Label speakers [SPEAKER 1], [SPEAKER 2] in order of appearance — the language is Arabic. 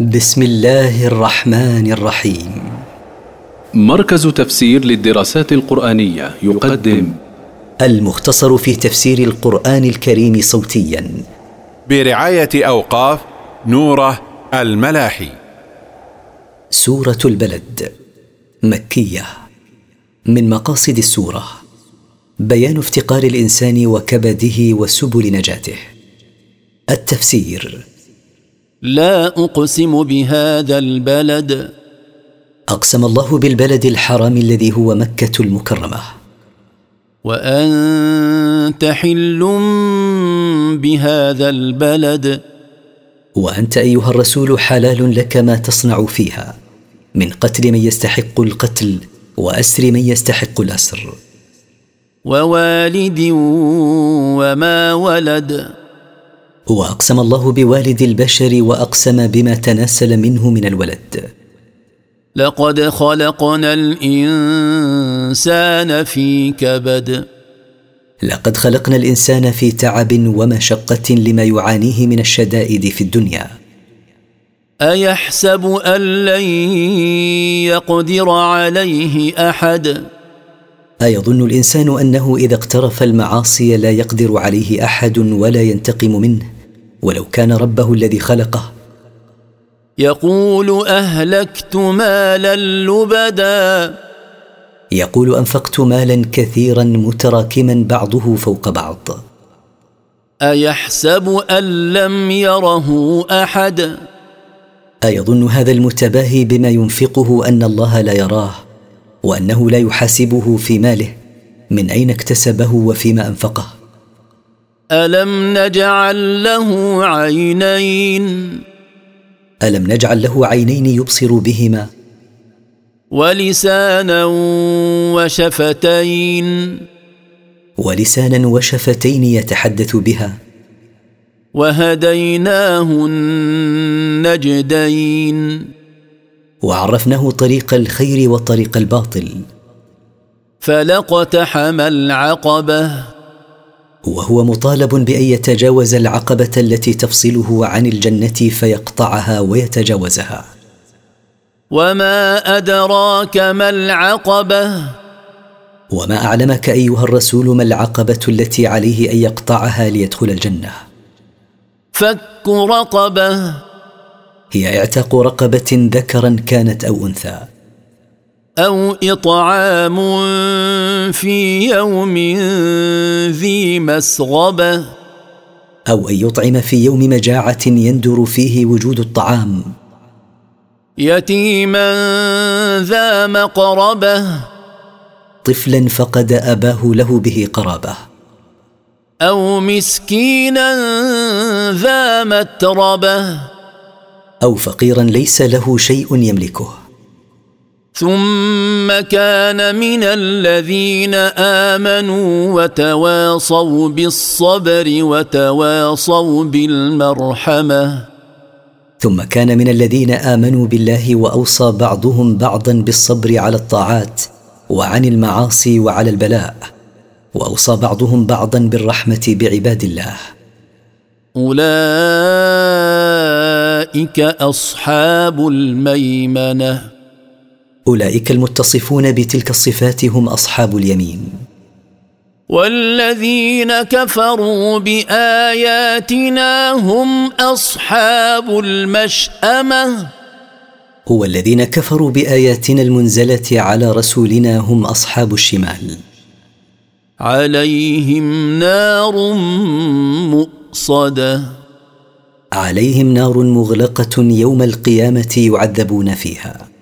[SPEAKER 1] بسم الله الرحمن الرحيم.
[SPEAKER 2] مركز تفسير للدراسات القرآنية يقدم.
[SPEAKER 1] المختصر في تفسير القرآن الكريم صوتيا.
[SPEAKER 3] برعاية أوقاف نوره الملاحي.
[SPEAKER 1] سورة البلد. مكية. من مقاصد السورة بيان افتقار الإنسان وكبده وسبل نجاته. التفسير
[SPEAKER 4] لا أقسم بهذا البلد.
[SPEAKER 1] أقسم الله بالبلد الحرام الذي هو مكة المكرمة.
[SPEAKER 4] وأنت حل بهذا البلد.
[SPEAKER 1] وأنت أيها الرسول حلال لك ما تصنع فيها. من قتل من يستحق القتل وأسر من يستحق الأسر.
[SPEAKER 4] ووالد وما ولد.
[SPEAKER 1] وأقسم الله بوالد البشر وأقسم بما تناسل منه من الولد.
[SPEAKER 4] لقد خلقنا الإنسان في كبد.
[SPEAKER 1] لقد خلقنا الإنسان في تعب ومشقة لما يعانيه من الشدائد في الدنيا.
[SPEAKER 4] أيحسب أن لن يقدر عليه أحد؟
[SPEAKER 1] أيظن الإنسان أنه إذا اقترف المعاصي لا يقدر عليه أحد ولا ينتقم منه. ولو كان ربه الذي خلقه.
[SPEAKER 4] يقول أهلكت مالا لبدا.
[SPEAKER 1] يقول أنفقت مالا كثيرا متراكما بعضه فوق بعض.
[SPEAKER 4] أيحسب أن لم يره أحد؟
[SPEAKER 1] أيظن هذا المتباهي بما ينفقه أن الله لا يراه وأنه لا يحاسبه في ماله من أين اكتسبه وفيما أنفقه؟
[SPEAKER 4] ألم نجعل له عينين؟
[SPEAKER 1] ألم نجعل له عينين يبصر بهما؟
[SPEAKER 4] ولسانا وشفتين.
[SPEAKER 1] ولسانا وشفتين يتحدث بها.
[SPEAKER 4] وهديناه النجدين.
[SPEAKER 1] وعرفناه طريق الخير وطريق الباطل.
[SPEAKER 4] فلقتحم العقبة.
[SPEAKER 1] وهو مطالب بأن يتجاوز العقبة التي تفصله عن الجنة فيقطعها ويتجاوزها.
[SPEAKER 4] وما ادراك ما العقبه؟
[SPEAKER 1] وما اعلمك ايها الرسول ما العقبه التي عليه ان يقطعها ليدخل الجنه؟
[SPEAKER 4] فك رقبه.
[SPEAKER 1] هي اعتاق رقبه ذكرا كانت أو انثى.
[SPEAKER 4] أو إطعام في يوم ذي مسغبة.
[SPEAKER 1] أو أن يطعم في يوم مجاعة يندر فيه وجود الطعام.
[SPEAKER 4] يتيما ذا مقربة.
[SPEAKER 1] طفلا فقد أباه له به قرابة.
[SPEAKER 4] أو مسكينا ذا متربة.
[SPEAKER 1] أو فقيرا ليس له شيء يملكه.
[SPEAKER 4] ثم كان من الذين آمنوا وتواصوا بالصبر وتواصوا بالمرحمة.
[SPEAKER 1] ثم كان من الذين آمنوا بالله وأوصى بعضهم بعضا بالصبر على الطاعات وعن المعاصي وعلى البلاء وأوصى بعضهم بعضا بالرحمة بعباد الله.
[SPEAKER 4] أولئك أصحاب الميمنة.
[SPEAKER 1] أولئك المتصفون بتلك الصفات هم أصحاب اليمين.
[SPEAKER 4] والذين كفروا بآياتنا هم أصحاب المشأمة.
[SPEAKER 1] هو الذين كفروا بآياتنا المنزلة على رسولنا هم أصحاب الشمال.
[SPEAKER 4] عليهم نار مؤصدة.
[SPEAKER 1] عليهم نار مغلقة يوم القيامة يعذبون فيها.